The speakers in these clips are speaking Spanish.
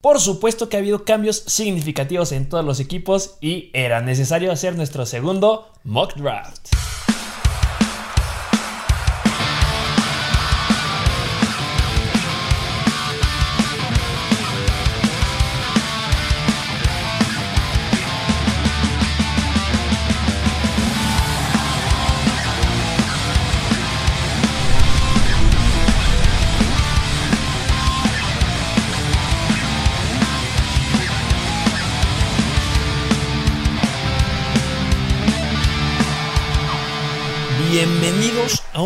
Por supuesto que ha habido cambios significativos en todos los equipos y era necesario hacer nuestro segundo mock draft.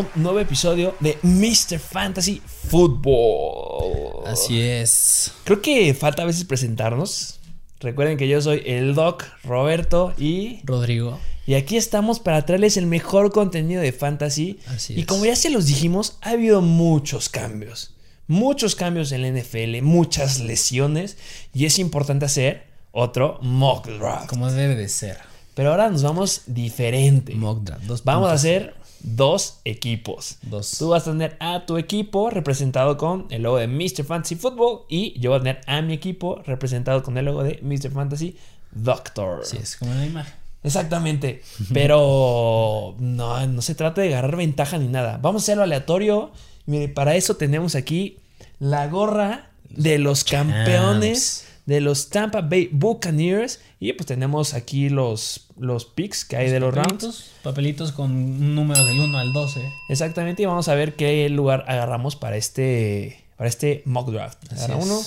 Un nuevo episodio de Mr. Fantasy Football. Así es. Creo que falta a veces presentarnos. Recuerden que yo soy el Doc, Roberto y. Rodrigo. Y aquí estamos para traerles el mejor contenido de fantasy. Así y es. como ya se los dijimos, ha habido muchos cambios. Muchos cambios en la NFL, muchas lesiones. Y es importante hacer otro mock draft. Como debe de ser. Pero ahora nos vamos diferente. Mock draft. Dos Vamos a hacer dos equipos. Dos. Tú vas a tener a tu equipo representado con el logo de Mr. Fantasy Football y yo voy a tener a mi equipo representado con el logo de Mr. Fantasy Doctor. Así es, como la imagen. Exactamente. Pero no, no se trata de agarrar ventaja ni nada. Vamos a hacerlo aleatorio. Mire, para eso tenemos aquí la gorra de los campeones de los Tampa Bay Buccaneers. Y pues tenemos aquí los, los picks que hay de los rounds. papelitos, papelitos con un número del 1 al 12. Exactamente. Y vamos a ver qué lugar agarramos para este, para este mock draft. Agarra uno.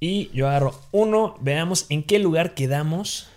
Y yo agarro uno. Veamos en qué lugar quedamos.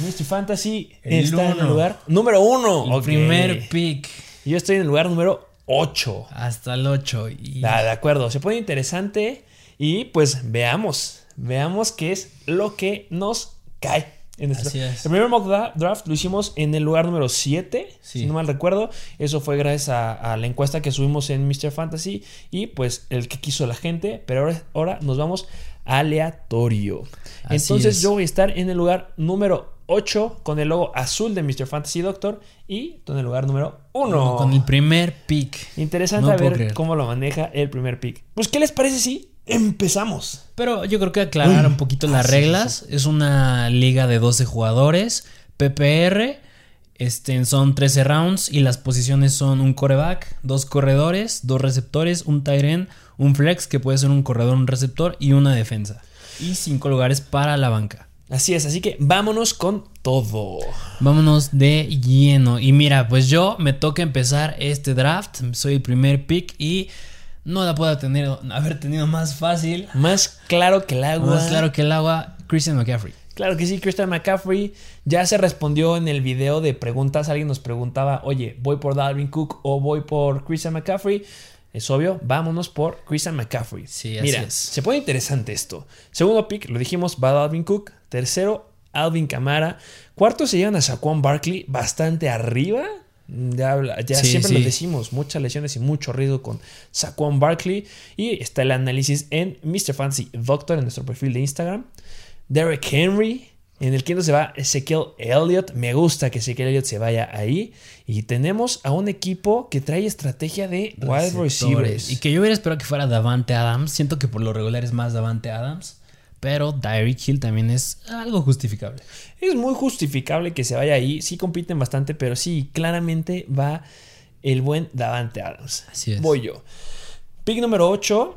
Mr. Fantasy El está en el lugar número uno. El primer pick. Yo estoy en el lugar número 8. Hasta el 8. Y Ah, de acuerdo, se pone interesante y pues veamos, veamos qué es lo que nos cae. En este- Así es. El primer mock dra- draft lo hicimos en el lugar número 7, Sí. si no mal recuerdo. Eso fue gracias a, a la encuesta que subimos en Mr. Fantasy y pues el que quiso la gente. Pero ahora, ahora nos vamos aleatorio. Así Entonces es. yo voy a estar en el lugar número 8 con el logo azul de Mr. Fantasy Doctor y en el lugar número 1. con el primer pick. Interesante No a ver creer. cómo lo maneja el primer pick. Pues, ¿qué les parece si empezamos? Pero yo creo que aclarar Uy. un poquito Ah, las reglas. Es una liga de 12 jugadores. PPR. Este, son 13 rounds y las posiciones son un coreback, dos corredores, dos receptores, un tight end, un flex que puede ser un corredor, un receptor y una defensa. Y cinco lugares para la banca. Así es, así que vámonos con todo. Vámonos de lleno. Y mira, pues yo me toca empezar este draft. Soy el primer pick y no la puedo tener, haber tenido más fácil. Más claro que el agua. Más claro que el agua, Christian McCaffrey. Claro que sí, Christian McCaffrey ya se respondió en el video de preguntas. Alguien nos preguntaba, oye, ¿voy por Dalvin Cook o voy por Christian McCaffrey? Es obvio, vámonos por Christian McCaffrey. Sí, así Mira, es. se pone interesante esto. Segundo pick, lo dijimos, va Dalvin Cook. Tercero, Alvin Kamara. Cuarto se llevan a Saquon Barkley bastante arriba. Ya, habla- ya Sí, siempre sí. lo decimos, muchas lesiones y mucho riesgo con Saquon Barkley. Y está el análisis en Mr. Fantasy Doctor en nuestro perfil de Instagram. Derek Henry. En el quinto se va Ezekiel Elliott. Me gusta que Ezekiel Elliott se vaya ahí. Y tenemos a un equipo que trae estrategia de wide receivers. Y que yo hubiera esperado que fuera Davante Adams. Siento que por lo regular es más Davante Adams. Pero Tyreek Hill también es algo justificable. Es muy justificable que se vaya ahí. Sí compiten bastante, pero sí, claramente va el buen Davante Adams. Así es. Voy yo. Pick número 8.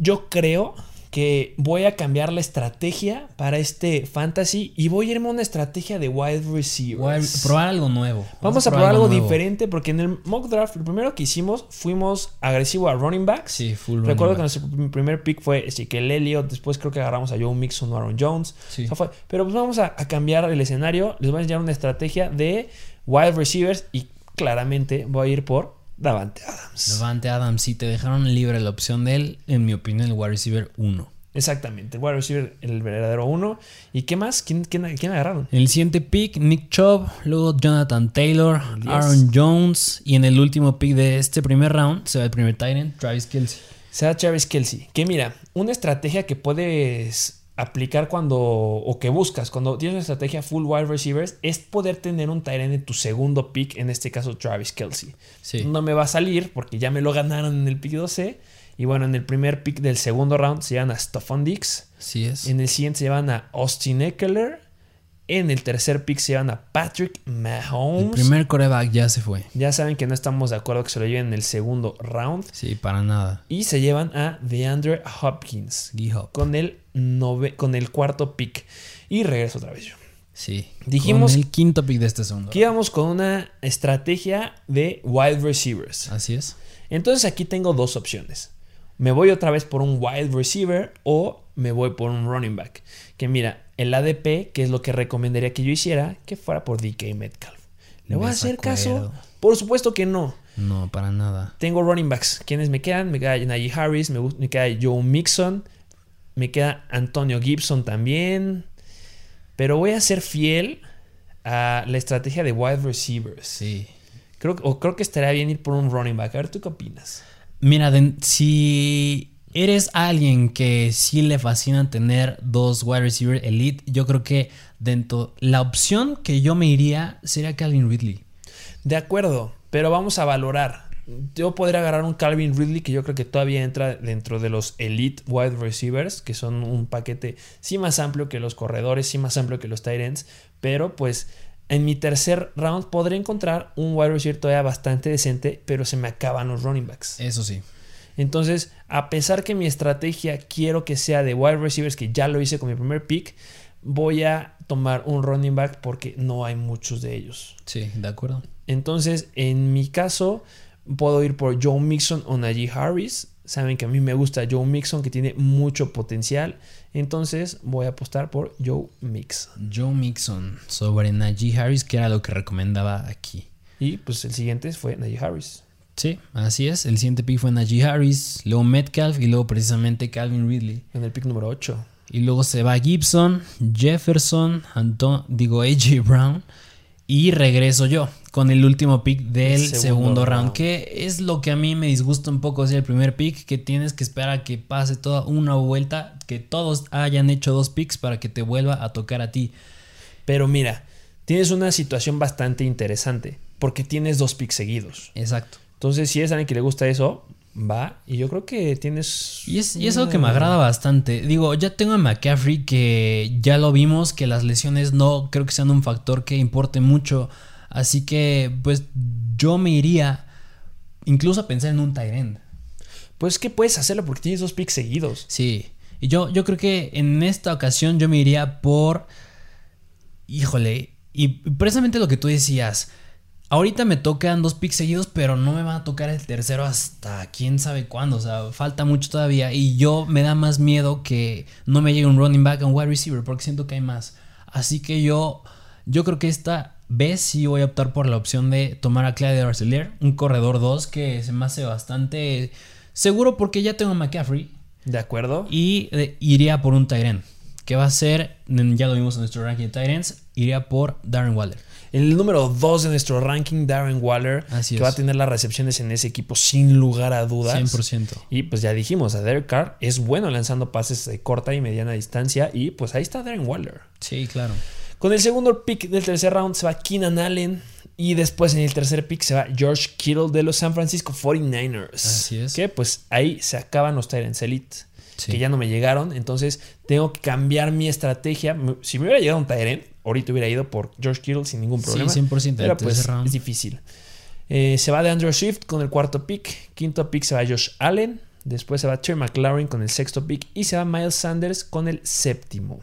yo creo que voy a cambiar la estrategia para este fantasy y voy a irme a una estrategia de wide receivers. Probar algo nuevo. Vamos a probar algo nuevo. diferente porque en el mock draft, lo primero que hicimos, fuimos agresivo a running backs. Sí, full Recuerdo running que nuestro primer pick fue Ezekiel Elliott, después creo que agarramos a Joe Mixon o Aaron Jones. Sí. O sea, fue- pero pues vamos a, a cambiar el escenario, les voy a enseñar una estrategia de wide receivers y claramente voy a ir por Davante Adams. Davante Adams, sí, te dejaron libre la opción de él. En mi opinión, el wide receiver 1. Exactamente, el wide receiver, el verdadero uno. ¿Y qué más? ¿Quién, quién, quién agarraron? En el siguiente pick, Nick Chubb, luego Jonathan Taylor. Aaron Jones. Y en el último pick de este primer round se va el primer Titan, Travis Kelsey. Sea Travis Kelsey. Que mira, una estrategia que puedes aplicar cuando o que buscas cuando tienes una estrategia full wide receivers es poder tener un tight end en tu segundo pick, en este caso Travis Kelsey. Sí. No me va a salir porque ya me lo ganaron en el pick 12 Y bueno, en el primer pick del segundo round se llevan a Stephon Dix. Así es. En el siguiente se llevan a Austin Eckler. En el tercer pick se llevan a Patrick Mahomes. El primer coreback ya se fue. Ya saben que no estamos de acuerdo que se lo lleven en el segundo round. Sí, para nada. Y se llevan a DeAndre Hopkins D-Hop. con el, nove- con el cuarto pick. Y regreso otra vez yo. Sí. Dijimos Con el quinto pick de este segundo. Que íbamos con una estrategia de wide receivers. Así es. Entonces aquí tengo dos opciones. Me voy otra vez por un wide receiver o me voy por un running back. Que mira, el ADP, que es lo que recomendaría que yo hiciera, que fuera por DK Metcalf. ¿Le voy a hacer caso? Por supuesto que no. No, para nada. Tengo running backs. ¿Quiénes me quedan? Me queda Najee Harris, me, me queda Joe Mixon, me queda Antonio Gibson también. Pero voy a ser fiel a la estrategia de wide receivers. Sí. Creo, o creo que estaría bien ir por un running back. A ver, ¿tú qué opinas? Mira, si eres alguien que sí le fascina tener dos wide receiver elite, yo creo que dentro la opción que yo me iría sería Calvin Ridley. De acuerdo, pero vamos a valorar. Yo podría agarrar un Calvin Ridley que yo creo que todavía entra dentro de los elite wide receivers, que son un paquete sí más amplio que los corredores, sí más amplio que los tight ends, pero pues en mi tercer round podré encontrar un wide receiver todavía bastante decente, pero se me acaban los running backs. Eso sí. Entonces, a pesar que mi estrategia quiero que sea de wide receivers, que ya lo hice con mi primer pick, voy a tomar un running back porque no hay muchos de ellos. Sí, de acuerdo. Entonces, en mi caso, puedo ir por Joe Mixon o Najee Harris. Saben que a mí me gusta Joe Mixon, que tiene mucho potencial. Entonces, voy a apostar por Joe Mixon. Joe Mixon sobre Najee Harris, que era lo que recomendaba aquí. Y pues el siguiente fue Najee Harris. Sí, así es. El siguiente pick fue Najee Harris, luego Metcalf y luego precisamente Calvin Ridley. En el pick número 8. Y luego se va Gibson, Jefferson, Anton, digo AJ Brown. Y regreso yo con el último pick del El segundo, segundo round, round. que es lo que a mí me disgusta un poco, es el primer pick, que tienes que esperar a que pase toda una vuelta, que todos hayan hecho dos picks para que te vuelva a tocar a ti. Pero mira, tienes una situación bastante interesante. Porque tienes dos picks seguidos. Exacto. Entonces, si es alguien que le gusta eso, va. Y yo creo que tienes. Y es, y es algo que me agrada bastante. Digo, ya tengo a McCaffrey que ya lo vimos, que las lesiones no creo que sean un factor que importe mucho. Así que, pues, yo me iría incluso a pensar en un Tyrend. Pues que puedes hacerlo porque tienes dos picks seguidos. Sí. Y yo, yo creo que en esta ocasión yo me iría por. Híjole. Y precisamente lo que tú decías. Ahorita me tocan dos picks seguidos, pero no me va a tocar el tercero hasta quién sabe cuándo. O sea, falta mucho todavía. Y yo me da más miedo que no me llegue un running back a un wide receiver, porque siento que hay más. Así que yo, yo creo que esta vez sí voy a optar por la opción de tomar a Clyde Arcelor, un corredor 2 que se me hace bastante seguro porque ya tengo a McCaffrey. ¿De acuerdo? Y eh, iría por un Tyrant. Que va a ser, ya lo vimos en nuestro ranking de Tyrants, iría por Darren Waller. El número 2 de nuestro ranking, Darren Waller, Así que es. va a tener las recepciones en ese equipo sin lugar a dudas. 100%. Y pues ya dijimos, a Derek Carr es bueno lanzando pases de corta y mediana distancia. Y pues ahí está Darren Waller. Sí, claro. Con el segundo pick del tercer round se va Keenan Allen. Y después en el tercer pick se va George Kittle de los San Francisco 49ers. Así es. Que pues ahí se acaban los Tyrants Elite. Sí. Que ya no me llegaron. Entonces tengo que cambiar mi estrategia. Si me hubiera llegado un Tyrant, ahorita hubiera ido por George Kittle sin ningún Sí, problema. 100% Pero pues round. es difícil. Eh, se va de Andrew Swift con el cuarto pick. Quinto pick se va Josh Allen. Después se va Terry McLaurin con el sexto pick. Y se va Miles Sanders con el séptimo.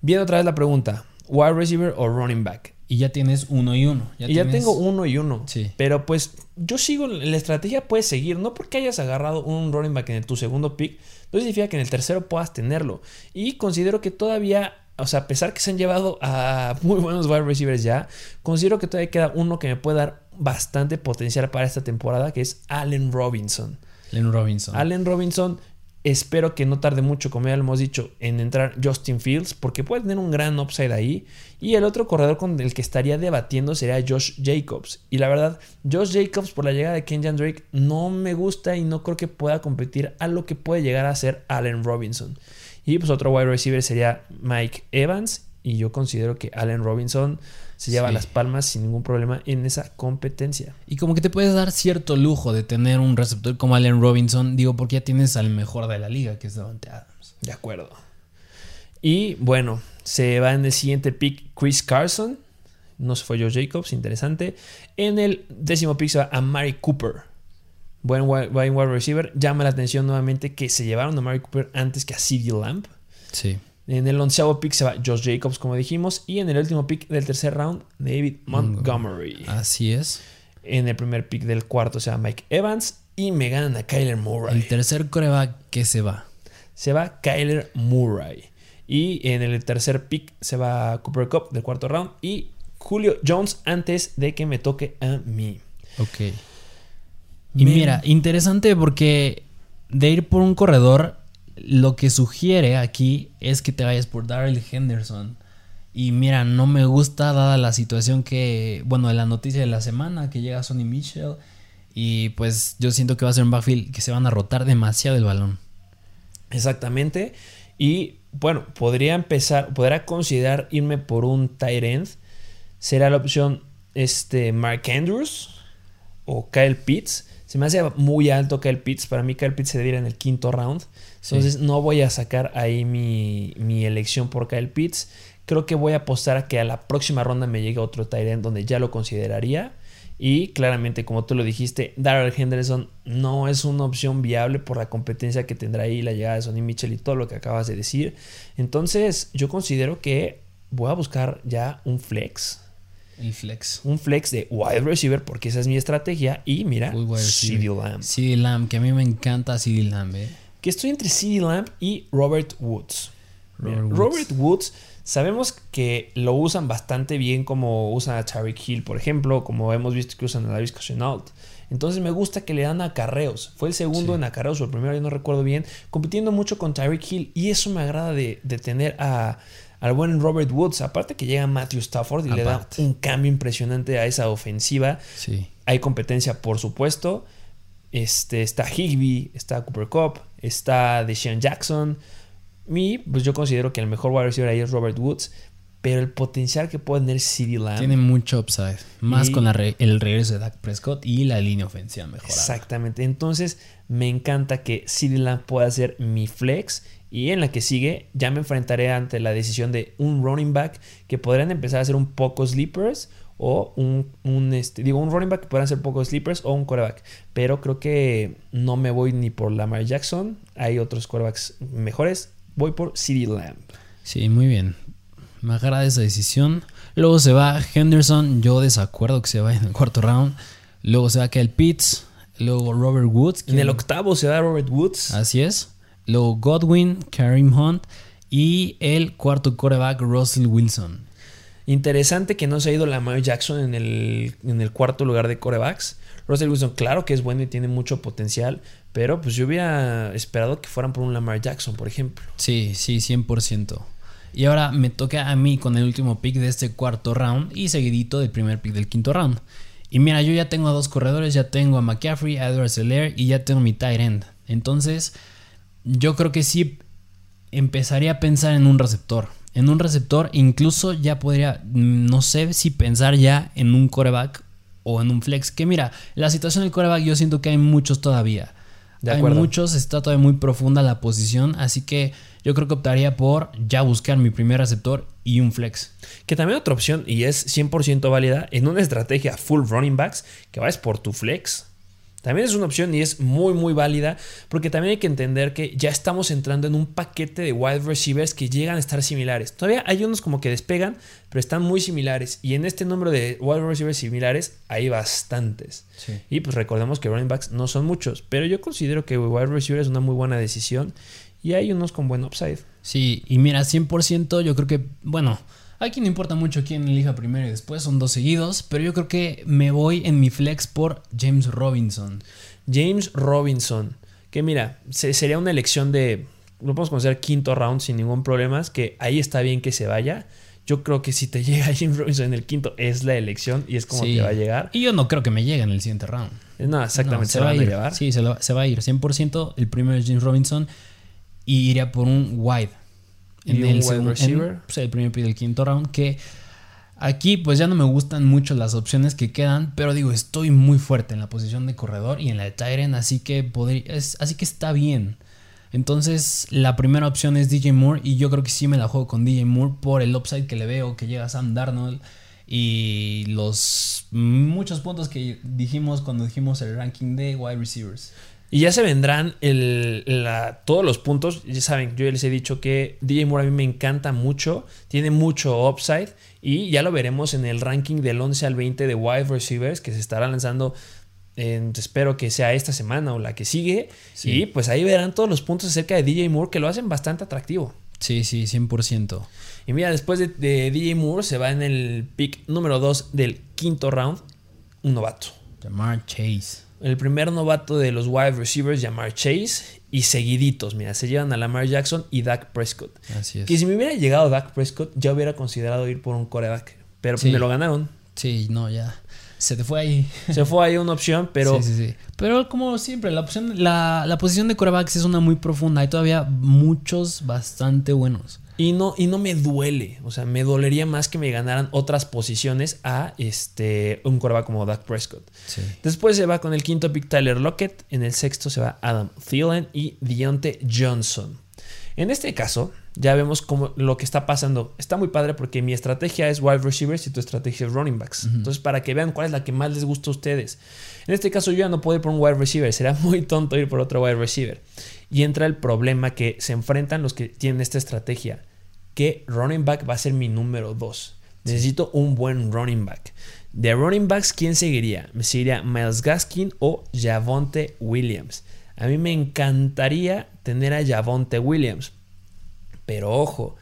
Viene otra vez la pregunta: ¿wide receiver o running back? Y ya tienes uno y uno. y ya tengo uno y uno. Sí. Pero pues yo sigo la estrategia, puedes seguir. No porque hayas agarrado un running back en tu segundo pick, no significa que en el tercero puedas tenerlo. Y considero que todavía, o sea, a pesar que se han llevado a muy buenos wide receivers ya, considero que todavía queda uno que me puede dar bastante potencial para esta temporada, que es Allen Robinson. Len Robinson. Allen Robinson, espero que no tarde mucho, como ya lo hemos dicho, en entrar Justin Fields, porque puede tener un gran upside ahí. Y el otro corredor con el que estaría debatiendo sería Josh Jacobs. Y la verdad, Josh Jacobs, por la llegada de Kenyan Drake, no me gusta y no creo que pueda competir a lo que puede llegar a ser Allen Robinson. Y pues otro wide receiver sería Mike Evans y yo considero que Allen Robinson se lleva Sí. las palmas sin ningún problema en esa competencia. Y como que te puedes dar cierto lujo de tener un receptor como Allen Robinson, digo, porque ya tienes al mejor de la liga, que es Davante Adams. De acuerdo. Y bueno, se va en el siguiente pick Chris Carson. No se fue Joe Jacobs, interesante. En el décimo pick se va a Mari Cooper. Buen wi- buen wide receiver. Llama la atención nuevamente que se llevaron a Mari Cooper antes que a CD Lamb. Sí. En el onceavo pick se va Josh Jacobs, como dijimos. Y en el último pick del tercer round, David Montgomery. Así es. En el primer pick del cuarto se va Mike Evans. Y me ganan a Kyler Murray. El tercer coreback que se va. se va Kyler Murray. Y en el tercer pick se va Cooper Cup del cuarto round. Y Julio Jones antes de que me toque a mí. Ok. Y mira, interesante porque de ir por un corredor, lo que sugiere aquí es que te vayas por Darrell Henderson. Y mira, no me gusta dada la situación que, bueno, de la noticia de la semana que llega Sonny Mitchell. Y pues yo siento que va a ser un backfield que se van a rotar demasiado el balón. Exactamente. Y bueno, podría empezar, podrá considerar irme por un tight end. Será la opción este, Mark Andrews o Kyle Pitts. Se me hace muy alto Kyle Pitts. Para mí Kyle Pitts se debería ir en el quinto round. Sí. Entonces no voy a sacar ahí mi, mi elección por Kyle Pitts. Creo que voy a apostar a que a la próxima ronda me llegue otro end donde ya lo consideraría. Y claramente, como tú lo dijiste, Darrell Henderson no es una opción viable por la competencia que tendrá ahí la llegada de Sonny Mitchell y todo lo que acabas de decir. Entonces, yo considero que voy a buscar ya un flex. El flex. Un flex de wide receiver, porque esa es mi estrategia. Y mira. CeeDee Lamb. CD Lamb, que a mí me encanta CD Lamb, eh. Que estoy entre CeeDee Lamb y Robert Woods. Mira, Robert Woods. Robert Woods, sabemos que lo usan bastante bien como usan a Tyreek Hill, por ejemplo, como hemos visto que usan a Davis Chenault. Entonces me gusta que le dan acarreos. Fue el segundo Sí. en acarreos, o el primero, yo no recuerdo bien, compitiendo mucho con Tyreek Hill. Y eso me agrada de, de tener a, al buen Robert Woods. Aparte que llega Matthew Stafford y le da un cambio impresionante a esa ofensiva. Sí. Hay competencia, por supuesto. Este, está Higby, está Cooper Cup, está Deshaun Jackson. Y pues yo considero que el mejor wide receiver ahí es Robert Woods. Pero el potencial que puede tener CD Lamb. Tiene mucho upside. Más Y- con la re- el regreso de Dak Prescott y la línea ofensiva mejorada. Exactamente. Entonces me encanta que CD Lamb pueda ser mi flex. Y en la que sigue ya me enfrentaré ante la decisión de un running back que podrían empezar a ser un poco sleepers. O un, un, este, digo, un running back que podrán ser poco sleepers o un quarterback. Pero creo que no me voy ni por Lamar Jackson. Hay otros quarterbacks mejores. Voy por CD Lamb. Sí, muy bien. Me agrada esa decisión. Luego se va Henderson. Yo desacuerdo que se vaya en el cuarto round. Luego se va Kyle Pitts. Luego Robert Woods. En el octavo se da Robert Woods. Así es. Luego Godwin, Kareem Hunt. Y el cuarto quarterback, Russell Wilson. Interesante que no se ha ido Lamar Jackson en el, en el cuarto lugar de corebacks. Russell Wilson, claro que es bueno y tiene mucho potencial, pero pues yo hubiera esperado que fueran por un Lamar Jackson, por ejemplo. Sí, sí, 100%. Y ahora me toca a mí con el último pick de este cuarto round y seguidito del primer pick del quinto round. Y mira, yo ya tengo a dos corredores, ya tengo a McCaffrey, a Edward Seller y ya tengo mi tight end. Entonces, yo creo que sí empezaría a pensar en un receptor. En un receptor, incluso ya podría, no sé si pensar ya en un coreback o en un flex. Que mira, la situación del coreback yo siento que hay muchos todavía. De hay muchos, está todavía muy profunda la posición, así que yo creo que optaría por ya buscar mi primer receptor y un flex. Que también otra opción, y es 100% válida, en una estrategia full running backs, que vayas por tu flex. También es una opción y es muy muy válida porque también hay que entender que ya estamos entrando en un paquete de wide receivers que llegan a estar similares. Todavía hay unos como que despegan, pero están muy similares y en este número de wide receivers similares hay bastantes. Sí. Y pues recordemos que running backs no son muchos, pero yo considero que wide receiver es una muy buena decisión y hay unos con buen upside. Sí, y mira, 100% yo creo que, bueno, aquí no importa mucho quién elija primero y después, son dos seguidos, pero yo creo que me voy en mi flex por James Robinson. James Robinson, que mira, se- sería una elección de, lo podemos considerar quinto round sin ningún problema, que ahí está bien que se vaya. Yo creo que si te llega James Robinson en el quinto es la elección y es como Sí. te va a llegar. Y yo no creo que me llegue en el siguiente round. No, exactamente, No, se, van a, ir. llevar. Sí, se, lo- se va a ir. 100% el primero es James Robinson y iría por un wide. Y en el, segundo, receiver. pues, el primer pick del quinto round. Que aquí, pues ya no me gustan mucho las opciones que quedan. Pero digo, estoy muy fuerte en la posición de corredor y en la de Tyren. Así que podría, es- así que está bien. Entonces, la primera opción es DJ Moore. Y yo creo que sí me la juego con DJ Moore por el upside que le veo, que llega Sam Darnold. Y los muchos puntos que dijimos cuando dijimos el ranking de wide receivers. Y ya se vendrán el, la- todos los puntos. Ya saben, yo ya les he dicho que DJ Moore a mí me encanta mucho. Tiene mucho upside. Y ya lo veremos en el ranking del 11 al 20 de wide receivers que se estará lanzando. en- espero que sea esta semana o la que sigue. Sí. Y pues ahí verán todos los puntos acerca de DJ Moore que lo hacen bastante atractivo. Sí, sí, 100%. Y mira, después de, de DJ Moore se va en el pick número 2 del quinto round. Un novato. Jamar Chase. El primer novato de los wide receivers, Jamar Chase. Y seguiditos, mira, se llevan a Lamar Jackson y Dak Prescott. Así es. Que si me hubiera llegado Dak Prescott, ya hubiera considerado ir por un coreback. Pero Sí. me lo ganaron. Sí, no, ya. Se te fue ahí. Se fue ahí una opción, pero Sí, sí, sí. Pero como siempre, la, opción, la, la posición de corebacks es una muy profunda. Hay todavía muchos bastante buenos. Y no, y no me duele. O sea, me dolería más que me ganaran otras posiciones a este, un coreback como Dak Prescott. Sí. Después se va con el quinto pick Tyler Lockett. En el sexto se va Adam Thielen y Deontay Johnson. En este caso, ya vemos cómo lo que está pasando. Está muy padre porque mi estrategia es wide receivers y tu estrategia es running backs. Entonces, para que vean cuál es la que más les gusta a ustedes. En este caso, yo ya no puedo ir por un wide receiver. Será muy tonto ir por otro wide receiver. Y entra el problema que se enfrentan los que tienen esta estrategia. Que running back va a ser mi número 2. Necesito un buen running back. De running backs, ¿quién seguiría? ¿Me seguiría Miles Gaskin o Javonte Williams? A mí me encantaría tener a Javonte Williams. Pero ojo,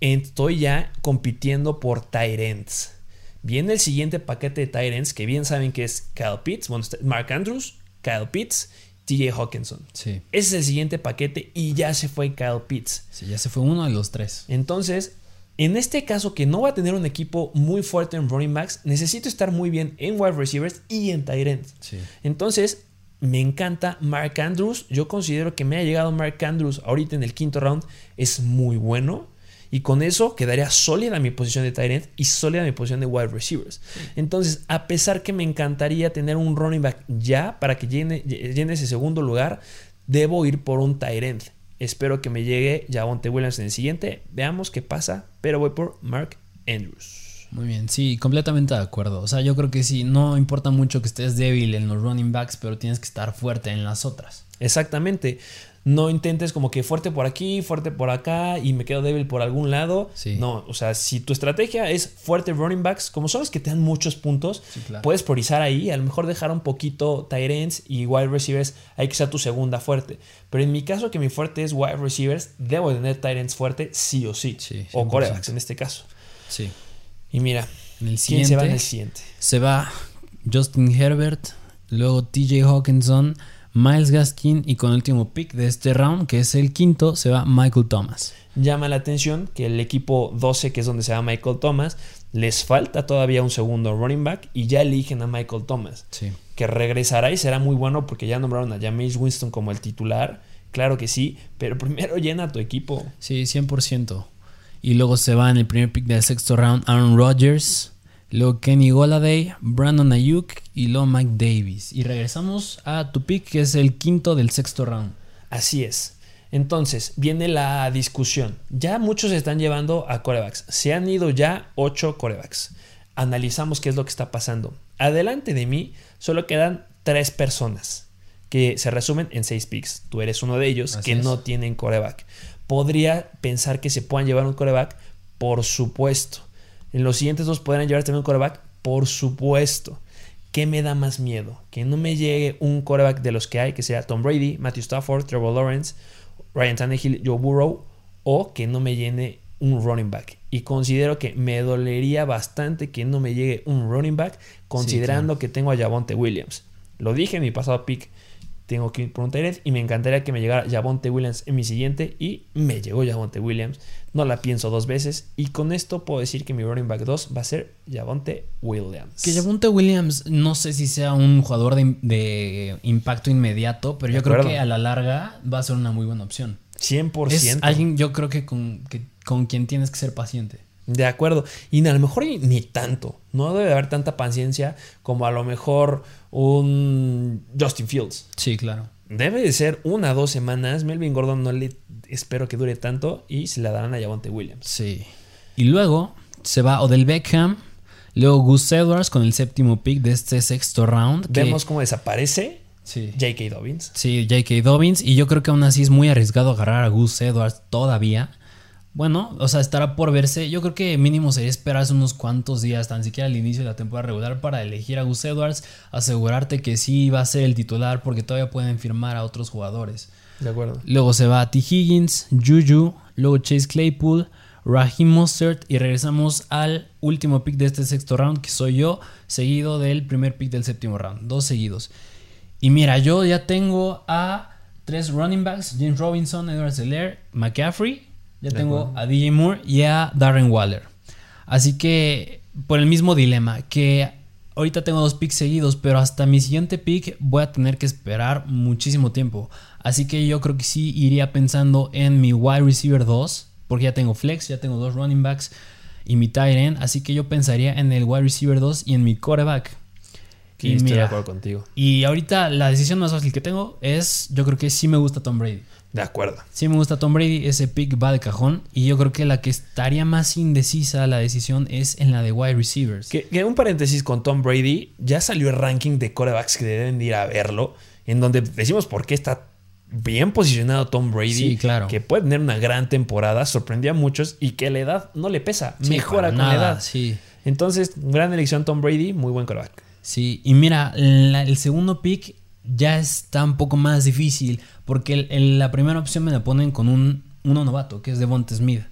estoy ya compitiendo por Tyrants. Viene el siguiente paquete de Tyrants que bien saben que es Kyle Pitts, bueno, Mark Andrews, Kyle Pitts, TJ Hawkinson. Sí. Ese es el siguiente paquete y ya se fue Kyle Pitts. Sí, ya se fue uno de los tres. Entonces, en este caso que no va a tener un equipo muy fuerte en running backs, necesito estar muy bien en wide receivers y en tight ends. Sí. Entonces, me encanta Mark Andrews. Yo considero que me ha llegado Mark Andrews ahorita en el quinto round. Es muy bueno. Y con eso quedaría sólida mi posición de tight end y sólida mi posición de wide receivers. Entonces, a pesar que me encantaría tener un running back ya para que llene, llene ese segundo lugar, debo ir por un tight end. Espero que me llegue Javonte Williams en el siguiente. Veamos qué pasa. Pero voy por Mark Andrews. Muy bien, sí, completamente de acuerdo. O sea, yo creo que sí, no importa mucho que estés débil en los running backs, pero tienes que estar fuerte en las otras. Exactamente. No intentes como que fuerte por aquí, fuerte por acá y me quedo débil por algún lado. Sí. No, o sea, si tu estrategia es fuerte running backs, como sabes que te dan muchos puntos, Sí, claro. puedes priorizar ahí. A lo mejor dejar un poquito tight ends y wide receivers, hay que ser tu segunda fuerte. Pero en mi caso, que mi fuerte es wide receivers, debo tener tight ends fuerte sí o sí. Sí, o 100%. corebacks en este caso. Sí. Y mira, En el ¿quién se va en el siguiente? se va Justin Herbert, luego TJ Hawkinson, Miles Gaskin y con el último pick de este round, que es el quinto, se va Michael Thomas. llama la atención que el equipo 12, que es donde se va Michael Thomas, les falta todavía un segundo running back y ya eligen a Michael Thomas, Sí. que regresará y será muy bueno porque ya nombraron a James Winston como el titular. Claro que sí, pero primero llena tu equipo. Sí, 100%. Y luego se va en el primer pick del sexto round Aaron Rodgers, luego Kenny Goladay, Brandon Ayuk y luego Mike Davis. Y regresamos a tu pick que es el quinto del sexto round. Así es. Entonces, viene la discusión. Ya muchos se están llevando a corebacks. Se han ido ya 8 corebacks. Analizamos qué es lo que está pasando. Adelante de mí solo quedan 3 personas que se resumen en 6 picks. Tú eres uno de ellos Así que es. no tienen coreback. Podría pensar que se puedan llevar un coreback, por supuesto. En los siguientes dos podrán llevar también un coreback, por supuesto. ¿Qué me da más miedo? Que no me llegue un coreback de los que hay, que sea Tom Brady, Matthew Stafford, Trevor Lawrence, Ryan Tannehill, Joe Burrow, o que no me llene un running back. Y considero que me dolería bastante que no me llegue un running back, considerando que tengo a Javonte Williams. Lo dije en mi pasado pick, tengo que ir por un end y me encantaría que me llegara Javonte Williams en mi siguiente y me llegó Javonte Williams. No la pienso dos veces y con esto puedo decir que mi running back 2 va a ser Javonte Williams. Que Javonte Williams no sé si sea un jugador de, de impacto inmediato, pero De yo creo que a la larga va a ser una muy buena opción. 100%. Es alguien, yo creo que con, que con quien tienes que ser paciente. De acuerdo. Y a lo mejor ni, tanto. No debe haber tanta paciencia como a lo mejor un Justin Fields. Sí, claro. Debe de ser una o dos semanas. Melvin Gordon no le espero que dure tanto y se la darán a Javonte Williams. Sí. Y luego se va Odell Beckham, luego Gus Edwards con el séptimo pick de este sexto round. que- Vemos cómo desaparece Sí. J.K. Dobbins. Sí, J.K. Dobbins. Y yo creo que aún así es muy arriesgado agarrar a Gus Edwards todavía. Bueno, o sea, estará por verse. Yo creo que mínimo sería esperarse unos cuantos días, tan siquiera al inicio de la temporada regular, para elegir a Gus Edwards, asegurarte que sí va a ser el titular, porque todavía pueden firmar a otros jugadores. De acuerdo. Luego se va T. Higgins, Juju, luego Chase Claypool, Raheem Mostert y regresamos al último pick de este sexto round, que soy yo, seguido del primer pick del séptimo round, dos seguidos. Y mira, yo ya tengo a tres running backs, James Robinson, Edward Seller, McCaffrey, ya tengo a DJ Moore y a Darren Waller. Así que por el mismo dilema, que ahorita tengo dos picks seguidos, pero hasta mi siguiente pick voy a tener que esperar muchísimo tiempo. Así que yo creo que sí iría pensando en mi wide receiver 2, porque ya tengo flex, ya tengo dos running backs y mi tight end. Así que yo pensaría en el wide receiver 2 y en mi quarterback. Y estoy de acuerdo contigo. y ahorita la decisión más fácil que tengo es, yo creo que sí me gusta Tom Brady. De acuerdo. Sí me gusta Tom Brady, ese pick va de cajón. Y yo creo que la que estaría más indecisa la decisión es en la de wide receivers. Que, que un paréntesis con Tom Brady, ya salió el ranking de corebacks que deben de ir a verlo, en donde decimos por qué está bien posicionado Tom Brady, Sí, claro. que puede tener una gran temporada, sorprendió a muchos y que la edad no le pesa, Sí, mejora con la edad. Sí. Entonces, gran elección Tom Brady, muy buen coreback. Sí, y mira, la- el segundo pick ya está un poco más difícil porque el- la primera opción me la ponen con un uno novato, que es Devonta Smith.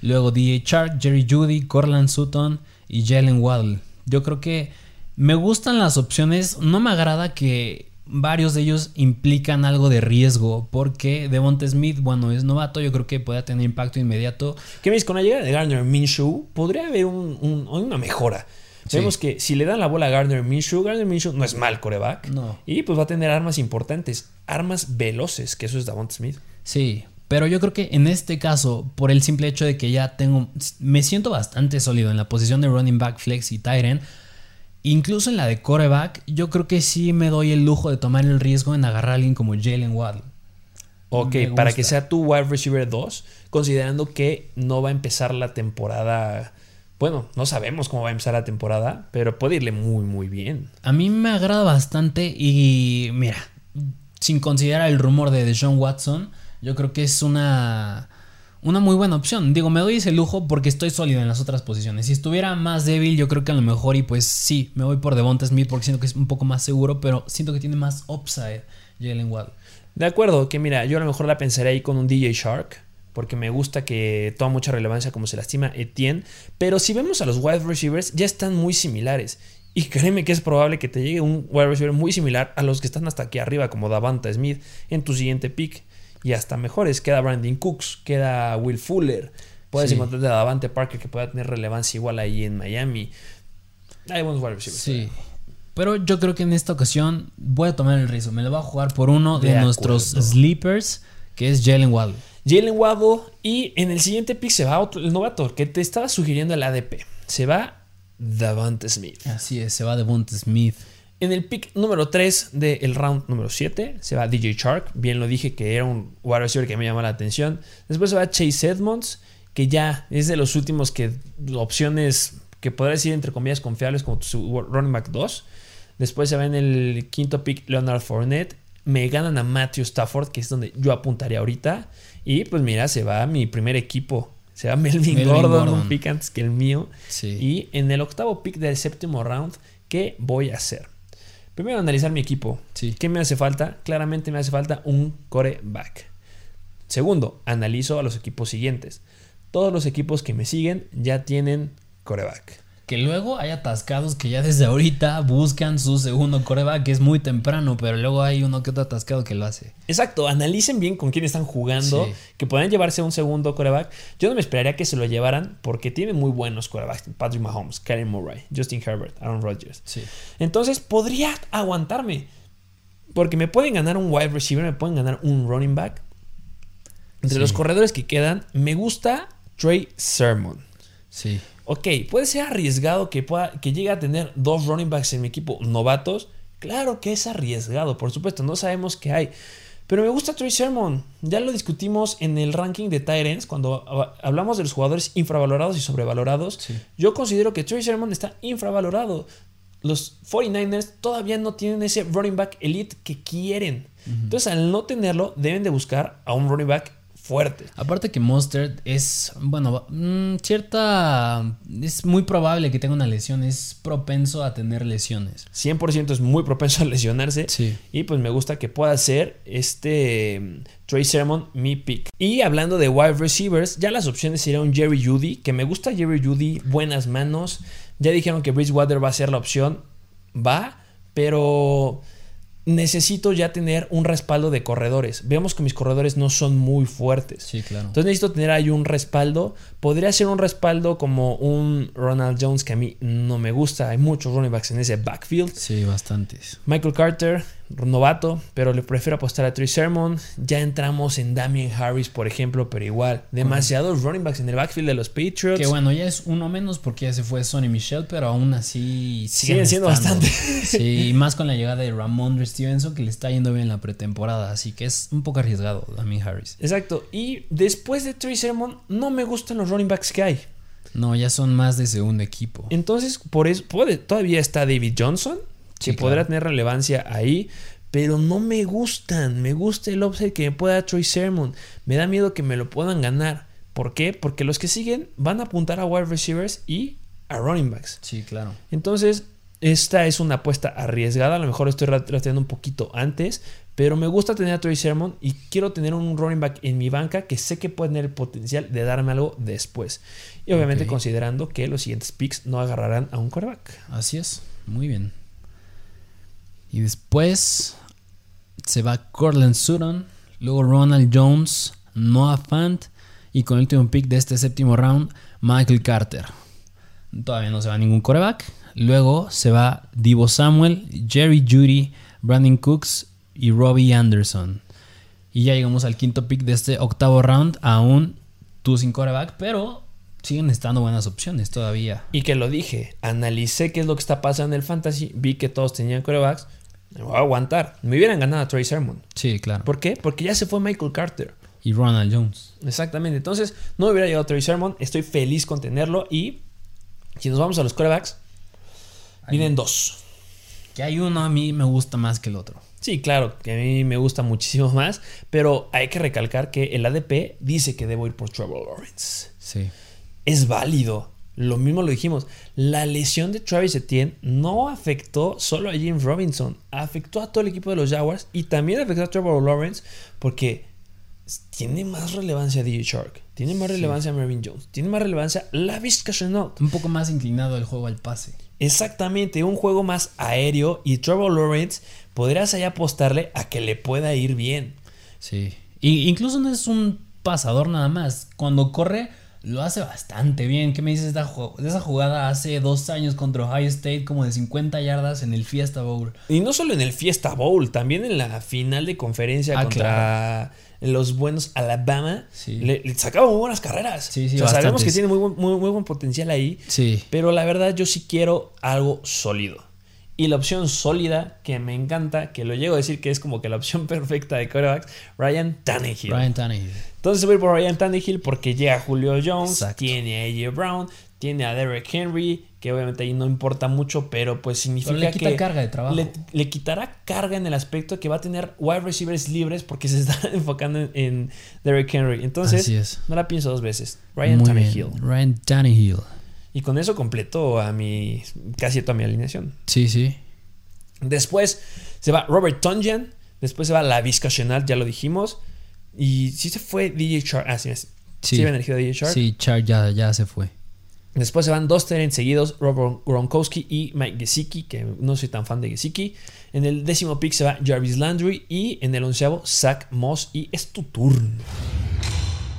Luego DJ Shark, Jerry Judy, Corland Sutton y Jalen Waddle. Yo creo que me gustan las opciones, no me agrada que varios de ellos implican algo de riesgo porque Devonta Smith, bueno, es novato, yo creo que puede tener impacto inmediato. ¿Qué me dices? Con la llegada de Gardner Minshew, podría haber un- un- una mejora. Sí. Vemos que si le dan la bola a Gardner Minshew, Gardner Minshew no es mal coreback. No. Y pues va a tener armas importantes, armas veloces, que eso es Davante Smith. Sí, pero yo creo que en este caso, por el simple hecho de que ya tengo, me siento bastante sólido en la posición de running back, flex y end, incluso en la de coreback, yo creo que sí me doy el lujo de tomar el riesgo en agarrar a alguien como Jalen Waddle. Ok, para que sea tu wide receiver 2, considerando que no va a empezar la temporada. Bueno, no sabemos cómo va a empezar la temporada, pero puede irle muy, muy bien. A mí me agrada bastante y mira, sin considerar el rumor de Deshaun Watson, yo creo que es una, una muy buena opción. Digo, me doy ese lujo porque estoy sólido en las otras posiciones. Si estuviera más débil, yo creo que a lo mejor y pues sí, me voy por Devonta Smith porque siento que es un poco más seguro, pero siento que tiene más upside Jalen Waddle. De acuerdo, que mira, yo a lo mejor la pensaré ahí con un DJ Shark, porque me gusta que toma mucha relevancia como se lastima Etienne. Pero si vemos a los wide receivers, ya están muy similares. Y créeme que es probable que te llegue un wide receiver muy similar a los que están hasta aquí arriba, como Davanta Smith, en tu siguiente pick. Y hasta mejores. Queda Brandon Cooks, queda Will Fuller. Puedes Sí. encontrar a Davante Parker que pueda tener relevancia igual ahí en Miami. Hay buenos wide receivers. Sí. Pero yo creo que en esta ocasión voy a tomar el riesgo. Me lo voy a jugar por uno de, De nuestros sleepers, que es Jalen Waddle. Jalen Waddle y en el siguiente pick se va otro, el novato que te estaba sugiriendo el ADP. Se va Davante Smith. Así es, se va Devonta Smith. En el pick número 3 del round número 7 se va DJ Shark. Bien lo dije que era un wide receiver que me llamó la atención. Después se va Chase Edmonds, que ya es de los últimos que opciones que podría decir entre comillas confiables como su running back 2. Después se va en el quinto pick Leonard Fournette. Me ganan a Matthew Stafford, que es donde yo apuntaría ahorita. Y pues mira, se va mi primer equipo. Se va Melvin, Melvin Gordon, Gordon. un pick antes que el mío. Sí. Y en el octavo pick del séptimo round, ¿qué voy a hacer? Primero analizar mi equipo. Sí. ¿Qué me hace falta? Claramente me hace falta un coreback. Segundo, analizo a los equipos siguientes. Todos los equipos que me siguen ya tienen coreback. Que luego hay atascados que ya desde ahorita buscan su segundo coreback, que es muy temprano, pero luego hay uno que otro atascado que lo hace. Exacto, analicen bien con quién están jugando, Sí. que puedan llevarse un segundo coreback. Yo no me esperaría que se lo llevaran porque tienen muy buenos corebacks. Patrick Mahomes, Karen Murray, Justin Herbert, Aaron Rodgers. Sí. Entonces podría aguantarme. Porque me pueden ganar un wide receiver, me pueden ganar un running back. Entre Sí. los corredores que quedan, me gusta Trey Sermon. Sí. Ok, puede ser arriesgado que, pueda, que llegue a tener dos running backs en mi equipo novatos. Claro que es arriesgado, por supuesto, no sabemos qué hay. Pero me gusta Trey Sermon. Ya lo discutimos en el ranking de Tyrants cuando hab- hablamos de los jugadores infravalorados y sobrevalorados. Sí. Yo considero que Trey Sermon está infravalorado. Los 49ers todavía no tienen ese running back elite que quieren. Entonces, al no tenerlo, deben de buscar a un running back fuerte. Aparte que Mustard es, bueno, mm, cierta... Es muy probable que tenga una lesión, es propenso a tener lesiones. 100% es muy propenso a lesionarse. Sí. Y pues me gusta que pueda ser este mm, Trey Sermon mi pick. Y hablando de wide receivers, ya las opciones serían un Jerry Judy, que me gusta Jerry Judy, buenas manos. Ya dijeron que Bridgewater va a ser la opción. Va, pero necesito ya tener un respaldo de corredores. Vemos que mis corredores no son muy fuertes. Sí, claro. Entonces necesito tener ahí un respaldo. Podría ser un respaldo como un Ronald Jones que a mí no me gusta. Hay muchos running backs en ese backfield. Sí, bastantes. Michael Carter, novato, pero le prefiero apostar a Trey Sermon. Ya entramos en Damien Harris, por ejemplo, pero igual. Demasiados running backs en el backfield de los Patriots. Que bueno, ya es uno menos porque ya se fue Sonny Michel, pero aún así Siguen siendo estando. bastante. Sí, y más con la llegada de Ramondre Stevenson que le está yendo bien la pretemporada, así que es un poco arriesgado también Harris. Exacto. Y después de Trey Sermon, no me gustan los running backs que hay. No, ya son más de segundo equipo. Entonces, por eso, puede- todavía está David Johnson, que Sí, podrá claro. tener relevancia ahí, pero no me gustan. Me gusta el upside que me pueda dar Troy Sermon. Me da miedo que me lo puedan ganar. ¿Por qué? Porque los que siguen van a apuntar a wide receivers y a running backs. Sí, claro. Entonces, esta es una apuesta arriesgada. A lo mejor estoy rastreando un poquito antes. Pero me gusta tener a Troy Sermon y quiero tener un running back en mi banca que sé que puede tener el potencial de darme algo después. Y obviamente considerando que los siguientes picks no agarrarán a un quarterback. Así es, muy bien. Y después se va Cortland Sutton, luego Ronald Jones, Noah Fant y con el último pick de este séptimo round, Michael Carter. Todavía no se va ningún coreback. Luego se va Divo Samuel, Jerry Judy, Brandon Cooks y Robbie Anderson. Y ya llegamos al quinto pick de este octavo round, aún tú sin coreback, pero siguen estando buenas opciones todavía. Y que lo dije, analicé qué es lo que está pasando en el fantasy, vi que todos tenían quarterbacks, me voy a aguantar. Me hubieran ganado a Trey Sermon. Sí, claro. ¿Por qué? Porque ya se fue Michael Carter. Y Ronald Jones. Exactamente. Entonces, no me hubiera llegado Trey Sermon. Estoy feliz con tenerlo. Y si nos vamos a los quarterbacks, vienen dos. Que hay uno a mí me gusta más que el otro. Sí, claro, que a mí me gusta muchísimo más. Pero hay que recalcar que el ADP dice que debo ir por Trevor Lawrence. Sí. es válido. Lo mismo lo dijimos. La lesión de Travis Etienne no afectó solo a James Robinson, afectó a todo el equipo de los Jaguars y también afectó a Trevor Lawrence porque tiene más relevancia DJ Shark, tiene más Sí. relevancia Marvin Jones, tiene más relevancia Lavish Chenault. Un poco más inclinado el juego al pase. Exactamente, un juego más aéreo y Trevor Lawrence podrías ahí apostarle a que le pueda ir bien. Sí. Y incluso no es un pasador nada más. Cuando corre, lo hace bastante bien. ¿Qué me dices de esa jugada hace dos años contra Ohio State, como de 50 yardas en el Fiesta Bowl? Y no solo en el Fiesta Bowl, también en la final de conferencia Ah, contra los buenos Alabama. Sí. Le, le sacaba muy buenas carreras. Sí, sí, O sea, sabemos que tiene muy buen, muy, muy buen potencial ahí. Sí. Pero la verdad, yo sí quiero algo sólido. Y la opción sólida que me encanta, que lo llego a decir que es como que la opción perfecta de quarterbacks, Ryan Tannehill. Ryan Tannehill. Entonces voy por Ryan Tannehill porque llega Julio Jones, Exacto. tiene a AJ Brown, tiene a Derek Henry, que obviamente ahí no importa mucho, pero pues significa Pero le quita que carga de trabajo. Le, le quitará carga en el aspecto que va a tener wide receivers libres porque se está enfocando en, en Derek Henry. Entonces, Así es. no la pienso dos veces. Ryan Muy Tannehill. bien. Ryan Tannehill. Y con eso completo a mi casi toda mi alineación. Sí, sí. Después se va Robert Tonjan. Después se va la Vizca Chenault, ya lo dijimos. Y sí se fue DJ Shark. Ah, sí, sí. Sí. Sí, habían elegido a DJ Shark. Sí, Char ya, ya se fue. Después se van dos terrenos seguidos, Rob Gronkowski y Mike Gesicki, que no soy tan fan de Gesicki. En el décimo pick se va Jarvis Landry y en el onceavo Zach Moss y es tu turno.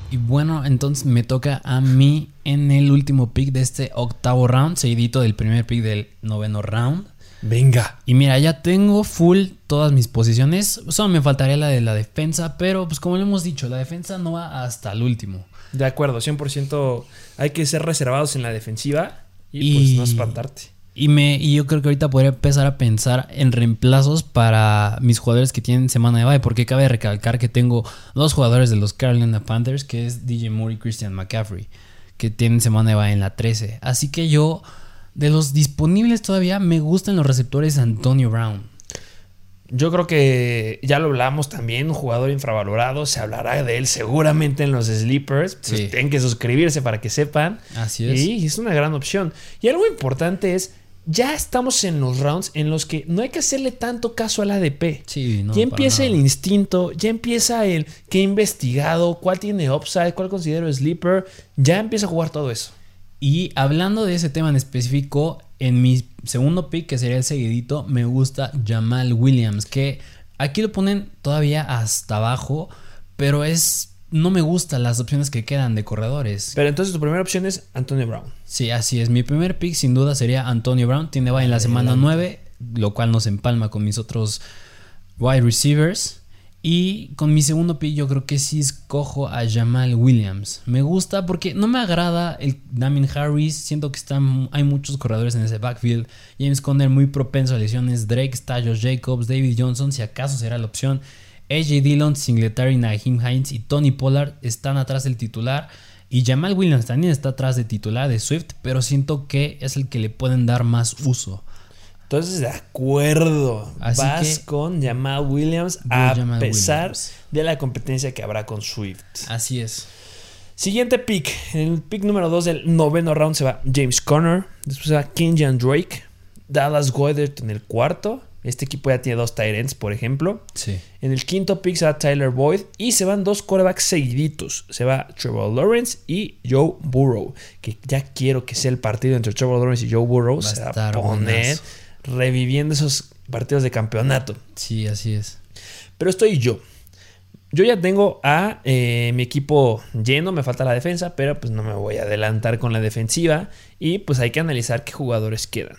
Y bueno, entonces me toca a mí en el último pick de este octavo round, seguidito del primer pick del noveno round. Venga. Y mira, ya tengo full todas mis posiciones. Solo me faltaría la de la defensa, pero pues como lo hemos dicho, la defensa no va hasta el último. De acuerdo, 100% hay que ser reservados en la defensiva y, pues no espantarte. Y, me, y yo creo que ahorita podría empezar a pensar en reemplazos para mis jugadores que tienen semana de bye, porque cabe recalcar que tengo dos jugadores de los Carolina Panthers, que es DJ Moore y Christian McCaffrey, que tienen semana de bye en la 13. Así que yo, de los disponibles todavía, me gustan los receptores Antonio Brown. Yo creo que ya lo hablamos también, un jugador infravalorado, se hablará de él seguramente en los sleepers. Pues tienen que suscribirse para que sepan. Así es. Y es una gran opción. Y algo importante es, ya estamos en los rounds en los que no hay que hacerle tanto caso al ADP. Sí, no, ya empieza el instinto, ya empieza el qué he investigado, cuál tiene upside, cuál considero sleeper. Ya empieza a jugar todo eso. Y hablando de ese tema en específico, en mi segundo pick, que sería el seguidito, me gusta Jamal Williams, que aquí lo ponen todavía hasta abajo, pero es... No me gustan las opciones que quedan de corredores. Pero entonces tu primera opción es Antonio Brown. Sí, así es. Mi primer pick sin duda sería Antonio Brown. Tiene bye en la semana 9, lo cual nos empalma con mis otros wide receivers. Y con mi segundo pick yo creo que sí escojo a Jamal Williams. Me gusta porque no me agrada el Damien Harris. Siento que están, hay muchos corredores en ese backfield. James Conner muy propenso a lesiones. Drake, Stallos, Jacobs, David Johnson, si acaso será la opción. AJ Dillon, Singletary, Naheem Hines y Tony Pollard están atrás del titular. Y Jamal Williams también está atrás de titular de Swift, pero siento que es el que le pueden dar más uso. Entonces, de acuerdo. Así Vas que- con Jamal Williams a Jamal pesar Williams. de la competencia que habrá con Swift. Así es. Siguiente pick. En el pick número 2 del noveno round se va James Conner. Después se va Kenyan Drake. Dallas Goedert en el cuarto. Este equipo ya tiene dos ends, por ejemplo. Sí. En el quinto pick se va Tyler Boyd. Y se van dos quarterbacks seguiditos. Se va Trevor Lawrence y Joe Burrow. Que ya quiero que sea el partido entre Trevor Lawrence y Joe Burrow. Va se va a poner reviviendo esos partidos de campeonato. Sí, así es. Pero estoy yo. Yo ya tengo a eh, mi equipo lleno, me falta la defensa, pero pues no me voy a adelantar con la defensiva y pues hay que analizar qué jugadores quedan.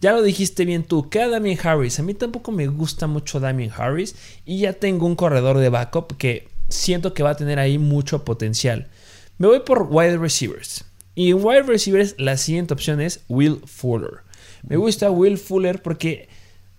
Ya lo dijiste bien tú, queda Damien Harris. A mí tampoco me gusta mucho Damien Harris y ya tengo un corredor de backup que siento que va a tener ahí mucho potencial. Me voy por wide receivers. Y en wide receivers la siguiente opción es Will Fuller. Me gusta Will Fuller porque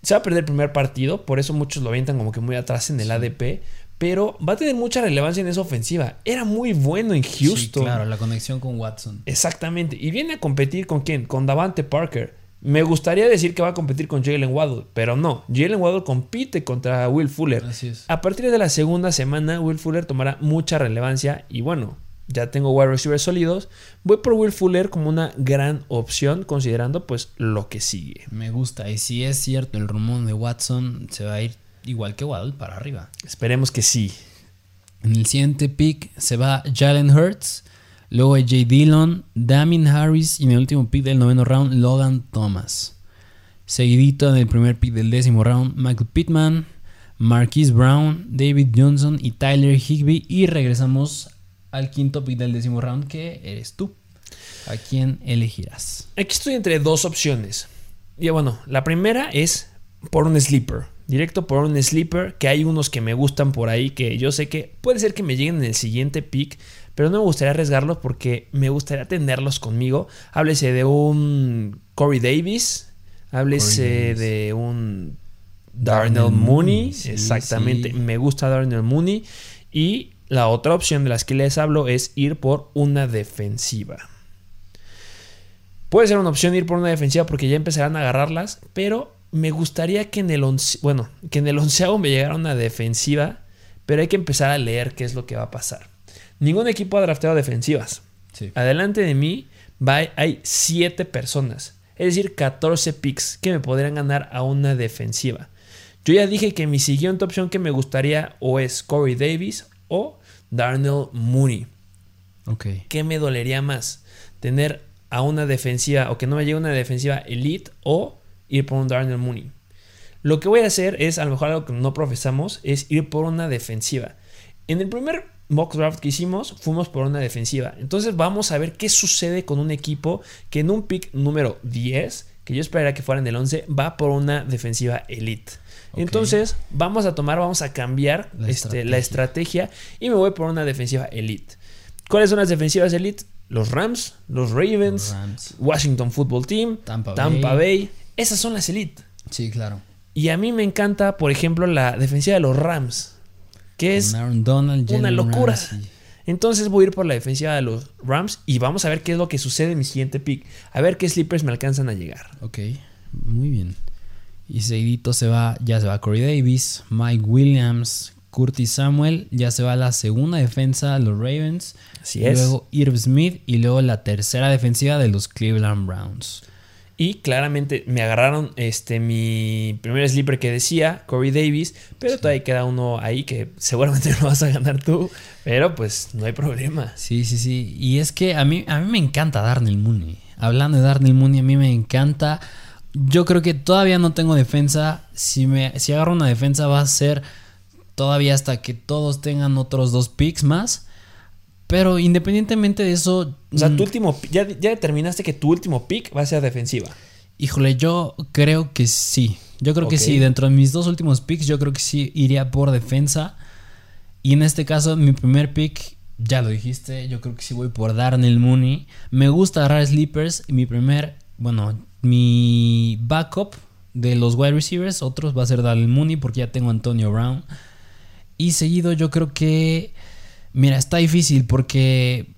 se va a perder el primer partido, por eso muchos lo avientan como que muy atrás en el ADP, pero va a tener mucha relevancia en esa ofensiva. Era muy bueno en Houston. Sí, claro, la conexión con Watson. Exactamente. Y viene a competir con quién? Con Davante Parker. Me gustaría decir que va a competir con Jalen Waddle, pero no. Jalen Waddle compite contra Will Fuller. Así es. A partir de la segunda semana, Will Fuller tomará mucha relevancia y bueno, ya tengo wide receivers sólidos. Voy por Will Fuller como una gran opción considerando pues lo que sigue. Me gusta. Y si es cierto, el rumor de Watson se va a ir igual que Waddle para arriba. Esperemos que sí. En el siguiente pick se va Jalen Hurts. Luego J. Dillon, Damien Harris y en el último pick del noveno round, Logan Thomas. Seguidito en el primer pick del décimo round, Michael Pittman, Marquise Brown, David Johnson y Tyler Higby. Y regresamos al quinto pick del décimo round, que eres tú. ¿A quién elegirás? Aquí estoy entre dos opciones. Y bueno, la primera es por un sleeper. Directo por un sleeper, que hay unos que me gustan por ahí, que yo sé que puede ser que me lleguen en el siguiente pick, pero no me gustaría arriesgarlos porque me gustaría tenerlos conmigo. Háblese de un Corey Davis, háblese Corey de un Darnell Mooney, Mooney, sí, exactamente, sí. me gusta Darnell Mooney. Y la otra opción de las que les hablo es ir por una defensiva. Puede ser una opción ir por una defensiva porque ya empezarán a agarrarlas, pero me gustaría que en el once, bueno, que en el onceavo me llegara una defensiva, pero hay que empezar a leer qué es lo que va a pasar. Ningún equipo ha drafteado defensivas. Sí. Adelante de mí va- hay 7 personas, es decir, 14 picks que me podrían ganar a una defensiva. Yo ya dije que mi siguiente opción que me gustaría o es Corey Davis o Darnell Mooney. Ok. ¿Qué me dolería más? ¿Tener a una defensiva o que no me llegue una defensiva elite o ir por un Darnell Mooney? Lo que voy a hacer es, a lo mejor algo que no profesamos, es ir por una defensiva. En el primer mock draft que hicimos, fuimos por una defensiva. Entonces vamos a ver qué sucede con un equipo que en un pick número 10 que yo esperaría que fuera en el 11, va por una defensiva elite. Entonces, vamos a tomar, vamos a cambiar La este, la estrategia y me voy por una defensiva elite. ¿Cuáles son las defensivas elite? Los Rams, los Ravens, Los Rams. Washington Football Team, Tampa Tampa Bay. Bay. Esas son las elite. Sí, claro. Y a mí me encanta, por ejemplo, la defensiva de los Rams, que es Donald, una locura. Ramsey. Entonces voy a ir por la defensiva de los Rams y vamos a ver qué es lo que sucede en mi siguiente pick. A ver qué sleepers me alcanzan a llegar. Ok, muy bien. Y seguidito se va, ya se va Corey Davis, Mike Williams, Curtis Samuel, ya se va la segunda defensa de los Ravens. Así y es. Luego Irv Smith y luego la tercera defensiva de los Cleveland Browns. Y claramente me agarraron este mi primer sleeper que decía, Corey Davis, pero todavía queda uno ahí que seguramente no vas a ganar tú, pero pues no hay problema. Sí, sí, sí. Y es que a mí, a mí me encanta Darnell Mooney. Hablando de Darnell Mooney, a mí me encanta. Yo creo que todavía no tengo defensa. Si, me, si agarro una defensa va a ser todavía hasta que todos tengan otros dos picks más. Pero independientemente de eso, O sea, mm, tu último, ya, ya determinaste que tu último pick va a ser defensiva. híjole, yo creo que sí. Yo creo que sí. Dentro de mis dos últimos picks, yo creo que sí iría por defensa. Y en este caso, mi primer pick, ya lo dijiste, yo creo que sí voy por Darnell Mooney. Me gusta agarrar sleepers. Y mi primer, bueno, mi backup de los wide receivers, otros va a ser Darnell Mooney porque ya tengo a Antonio Brown. Y seguido, yo creo que, mira, está difícil porque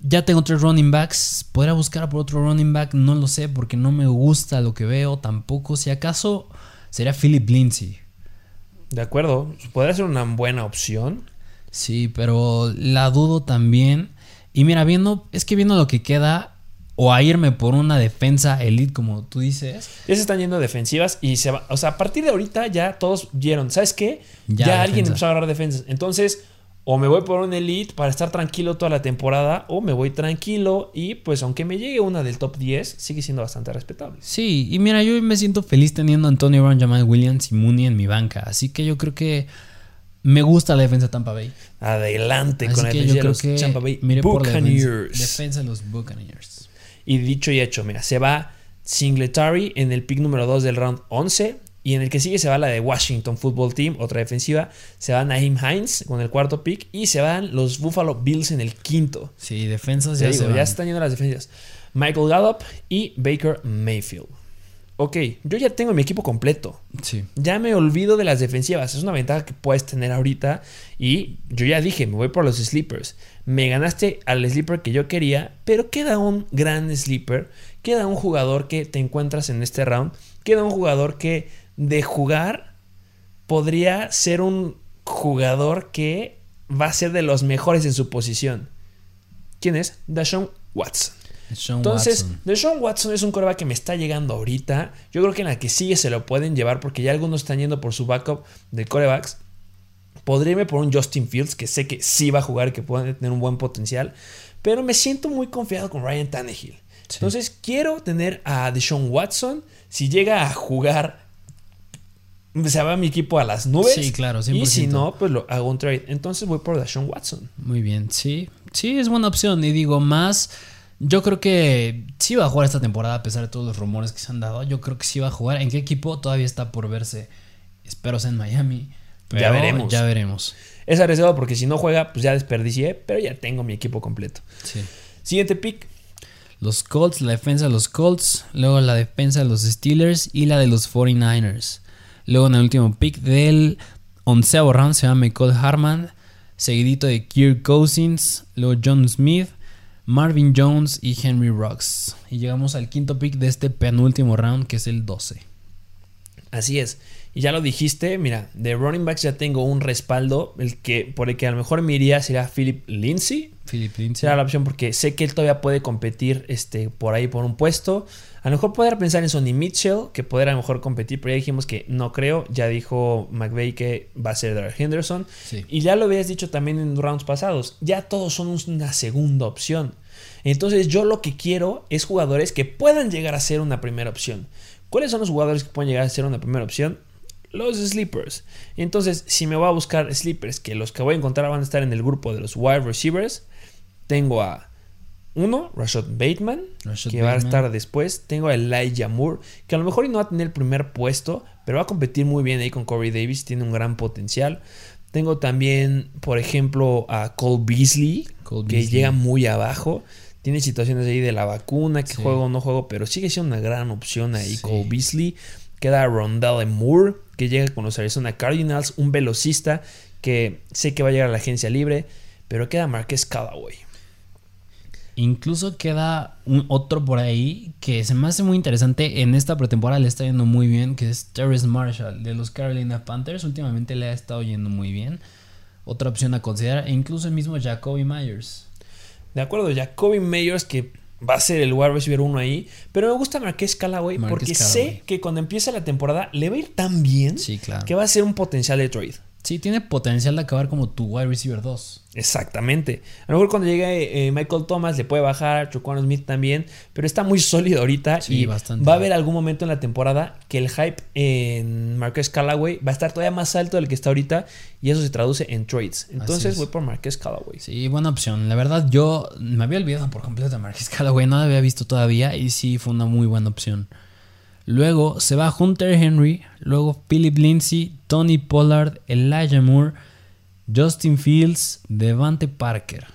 ya tengo tres running backs. ¿Podría buscar por otro running back? No lo sé porque no me gusta lo que veo tampoco. Si acaso sería Philip Lindsay. De acuerdo, podría ser una buena opción. Sí, pero la dudo también. Y mira, viendo, es que viendo lo que queda, o a irme por una defensa elite, como tú dices. Ya se están yendo defensivas y se va. O sea, a partir de ahorita ya todos vieron. ¿Sabes qué? Ya, Ya, alguien empezó a agarrar defensas. Entonces, o me voy por un elite para estar tranquilo toda la temporada, o me voy tranquilo y pues aunque me llegue una del top 10, sigue siendo bastante respetable. Sí, y mira, yo me siento feliz teniendo a Antonio Brown, Jamal Williams y Mooney en mi banca. Así que yo creo que me gusta la defensa de Tampa Bay. Adelante Así con la defensa de los que Tampa Bay por la defensa, Buccaneers. defensa de los Buccaneers. Y dicho y hecho, mira, se va Singletary en el pick número 2 del round 11. Y en el que sigue se va la de Washington Football Team, otra defensiva. Se va Naheem Hines con el cuarto pick. Y se van los Buffalo Bills en el quinto. Sí, defensas ya digo, se van. ya se están yendo las defensas. Michael Gallup y Baker Mayfield. Ok, yo ya tengo mi equipo completo. Sí. Ya me olvido de las defensivas. Es una ventaja que puedes tener ahorita. Y yo ya dije, me voy por los sleepers. Me ganaste al sleeper que yo quería, pero queda un gran sleeper. Queda un jugador que te encuentras en este round. Queda un jugador que de jugar podría ser un jugador que va a ser de los mejores en su posición. ¿Quién es? Deshaun Watson. Sean Entonces, Watson. Deshaun Watson es un coreback que me está llegando ahorita. Yo creo que en la que sigue se lo pueden llevar porque ya algunos están yendo por su backup de corebacks. Podría irme por un Justin Fields, que sé que sí va a jugar, que puede tener un buen potencial. Pero me siento muy confiado con Ryan Tannehill. Entonces, quiero tener a Deshaun Watson. Si llega a jugar, se va mi equipo a las nubes. Sí, claro, Y si 100%. no, pues lo hago un trade. Entonces voy por Deshaun Watson. Muy bien, sí. Sí, es buena opción. Y digo, más. Yo creo que sí va a jugar esta temporada, a pesar de todos los rumores que se han dado. Yo creo que sí va a jugar. ¿En qué equipo? Todavía está por verse. Espero sea en Miami. Pero Ya veremos. Ya veremos. Es arriesgado porque si no juega, pues ya desperdicié. Pero ya tengo mi equipo completo. Sí. Siguiente pick. Los Colts, la defensa de los Colts. Luego la defensa de los Steelers y la de los 49ers. Luego en el último pick del onceavo round se llama Michael Harman. Seguidito de Kirk Cousins. Luego John Smith. Marvin Jones y Henry Rocks. Y llegamos al quinto pick de este penúltimo round que es el 12. Así es. Y ya lo dijiste, mira, de running backs ya tengo un respaldo. El que, por el que a lo mejor me iría sería Philip Lindsay. Philip Lindsay. Será la opción porque sé que él todavía puede competir este, por ahí por un puesto. A lo mejor poder pensar en Sonny Mitchell, que podrá a lo mejor competir, pero ya dijimos que no creo. Ya dijo McVeigh que va a ser Darrell Henderson. Sí. Y ya lo habías dicho también en rounds pasados. Ya todos son una segunda opción. Entonces yo lo que quiero es jugadores que puedan llegar a ser una primera opción. ¿Cuáles son los jugadores que pueden llegar a ser una primera opción? Los sleepers. Entonces, si me voy a buscar sleepers, que los que voy a encontrar van a estar en el grupo de los wide receivers, tengo a uno, Rashad Bateman, Rashad que va a estar después. Tengo a Elijah Moore, que a lo mejor no va a tener el primer puesto, pero va a competir muy bien ahí con Corey Davis, tiene un gran potencial. Tengo también, por ejemplo, a Cole Beasley, Cole que Beasley. llega muy abajo. Tiene situaciones ahí de la vacuna, que Sí. juego o no juego, pero sigue siendo una gran opción ahí Sí. Cole Beasley. Queda Rondale Moore, que llega con los Arizona Cardinals, un velocista que sé que va a llegar a la agencia libre, pero queda Marquez Callaway. Incluso queda un otro por ahí que se me hace muy interesante. En esta pretemporada le está yendo muy bien, que es Terrence Marshall de los Carolina Panthers. Últimamente le ha estado yendo muy bien. Otra opción a considerar. E incluso el mismo Jacoby Myers. De acuerdo, Jacoby Meyers, que va a ser el wide receiver uno ahí. Pero me gusta Marquez Callaway Marquez porque Callaway. sé que cuando empiece la temporada le va a ir tan bien Sí, claro. que va a ser un potencial de trade. Sí, tiene potencial de acabar como tu wide receiver 2. Exactamente. A lo mejor cuando llegue eh, Michael Thomas le puede bajar, Choquan Smith también, pero está muy sólido ahorita Sí, y bastante. va a haber algún momento en la temporada que el hype en Marquez Callaway va a estar todavía más alto del que está ahorita y eso se traduce en trades. Entonces es. voy por Marquez Callaway. Sí, buena opción. La verdad, yo me había olvidado por completo de Marquez Callaway. No la había visto todavía y sí fue una muy buena opción. Luego se va Hunter Henry, luego Philip Lindsay, Tony Pollard, Elijah Moore, Justin Fields, Devante Parker.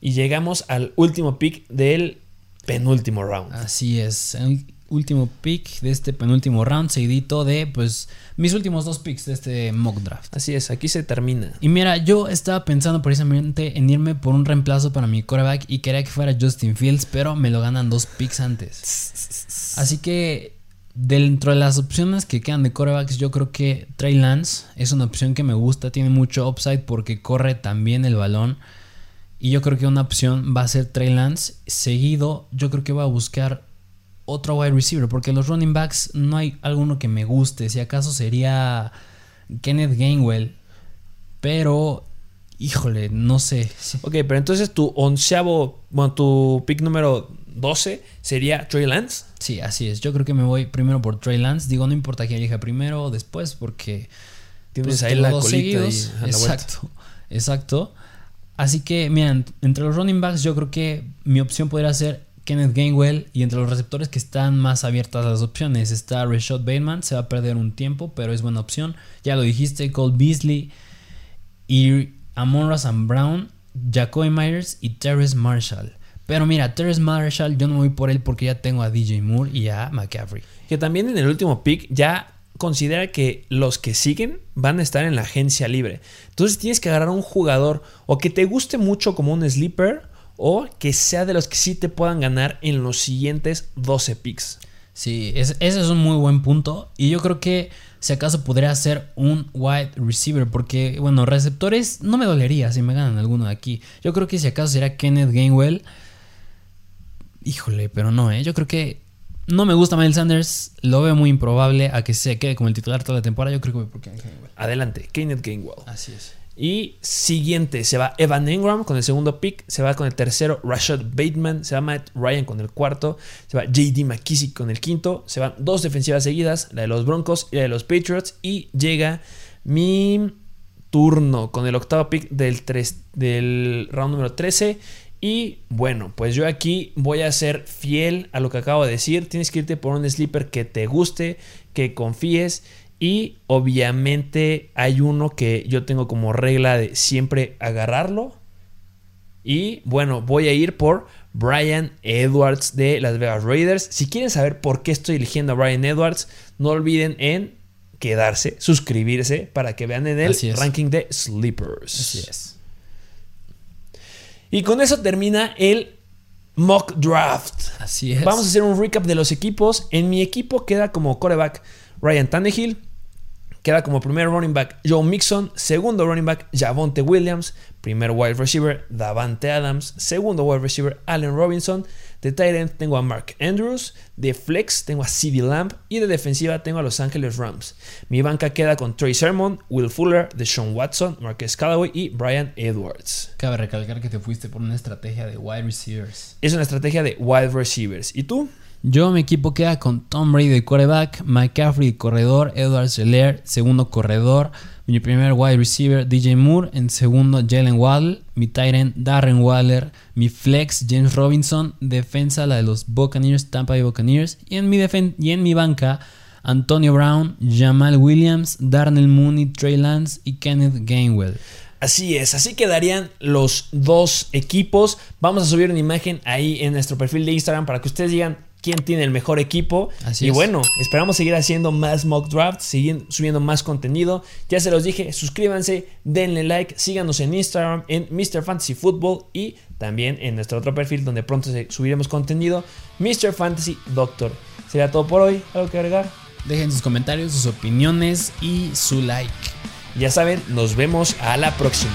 Y llegamos al último pick del penúltimo round. Así es, el último pick de este penúltimo round, seguidito de pues mis últimos dos picks de este mock draft. Así es, aquí se termina. Y mira, yo estaba pensando precisamente en irme por un reemplazo para mi coreback y quería que fuera Justin Fields, pero me lo ganan dos picks antes. Así que dentro de las opciones que quedan de corebacks, yo creo que Trey Lance es una opción que me gusta, tiene mucho upside porque corre también el balón. Y yo creo que una opción va a ser Trey Lance. Seguido, yo creo que va a buscar otro wide receiver. Porque los running backs no hay alguno que me guste. Si acaso sería Kenneth Gainwell. Pero, híjole, no sé. Ok, pero entonces tu onceavo, bueno, tu pick número 12 sería Trey Lance. Sí, así es. Yo creo que me voy primero por Trey Lance. Digo, no importa quién elija primero o después, porque Tienes pues, ahí la dos colita seguidos. a la vuelta. Exacto, exacto. Así que, miren, entre los running backs, yo creo que mi opción podría ser Kenneth Gainwell. Y entre los receptores que están más abiertas las opciones está Rashad Bateman. Se va a perder un tiempo, pero es buena opción. Ya lo dijiste, Cole Beasley y Amon St. Brown, Jacoby Myers y Terrence Marshall. Pero mira, Terrence Marshall, yo no me voy por él porque ya tengo a DJ Moore y a McCaffrey. Que también en el último pick ya considera que los que siguen van a estar en la agencia libre. Entonces tienes que agarrar un jugador o que te guste mucho como un sleeper o que sea de los que sí te puedan ganar en los siguientes 12 picks. Sí, es- ese es un muy buen punto. Y yo creo que si acaso podría ser un wide receiver. Porque, bueno, receptores no me dolería si me ganan alguno de aquí. Yo creo que si acaso sería Kenneth Gainwell. Híjole, pero no, ¿eh? Yo creo que no me gusta Miles Sanders. Lo veo muy improbable a que se quede como el titular toda la temporada. Yo creo que voy por Kenneth Gainwell. Adelante, Kenneth Gainwell. Así es. Y siguiente, se va Evan Engram con el segundo pick, se va con el tercero Rashad Bateman, se va Matt Ryan con el cuarto, se va JD McKissick con el quinto, se van dos defensivas seguidas, la de los Broncos y la de los Patriots, y llega mi turno con el octavo pick del, tres- del round número 13. Y bueno, pues yo aquí voy a ser fiel a lo que acabo de decir. Tienes que irte por un sleeper que te guste, que confíes. Y obviamente hay uno que yo tengo como regla de siempre agarrarlo. Y bueno, voy a ir por Brian Edwards de Las Vegas Raiders. Si quieren saber por qué estoy eligiendo a Brian Edwards, no olviden en quedarse, suscribirse para que vean en el ranking de Sleepers. Así es. Y con eso termina el mock draft. Así es. Vamos a hacer un recap de los equipos. En mi equipo queda como coreback Ryan Tannehill. Queda como primer running back Joe Mixon. Segundo running back Javonte Williams. Primer wide receiver Davante Adams. Segundo wide receiver Allen Robinson. De tight end tengo a Mark Andrews. De flex tengo a CeeDee Lamb. Y de defensiva tengo a Los Angeles Rams. Mi banca queda con Trey Sermon, Will Fuller, Deshaun Watson, Marquez Callaway y Brian Edwards. Cabe recalcar que te fuiste por una estrategia de wide receivers. Es una estrategia de wide receivers. ¿Y tú? Yo, mi equipo queda con Tom Brady de quarterback, McCaffrey de corredor, Edward Seller, segundo corredor, Mi primer wide receiver, DJ Moore. En segundo, Jalen Waddle. Mi tight end, Darren Waller. Mi flex, James Robinson. Defensa, la de los Buccaneers, Tampa Bay Buccaneers. Y en mi, defen- y en mi banca, Antonio Brown, Jamal Williams, Darnell Mooney, Trey Lance y Kenneth Gainwell. Así es, así quedarían los dos equipos. Vamos a subir una imagen ahí en nuestro perfil de Instagram para que ustedes digan quién tiene el mejor equipo. Así y es. bueno, esperamos seguir haciendo más mock drafts, seguir subiendo más contenido. Ya se los dije, suscríbanse, denle like, síganos en Instagram, en Mr. Fantasy Football y también en nuestro otro perfil donde pronto subiremos contenido, Mr. Fantasy Doctor. Sería todo por hoy, ¿algo que agregar? Dejen sus comentarios, sus opiniones y su like. Ya saben, nos vemos a la próxima.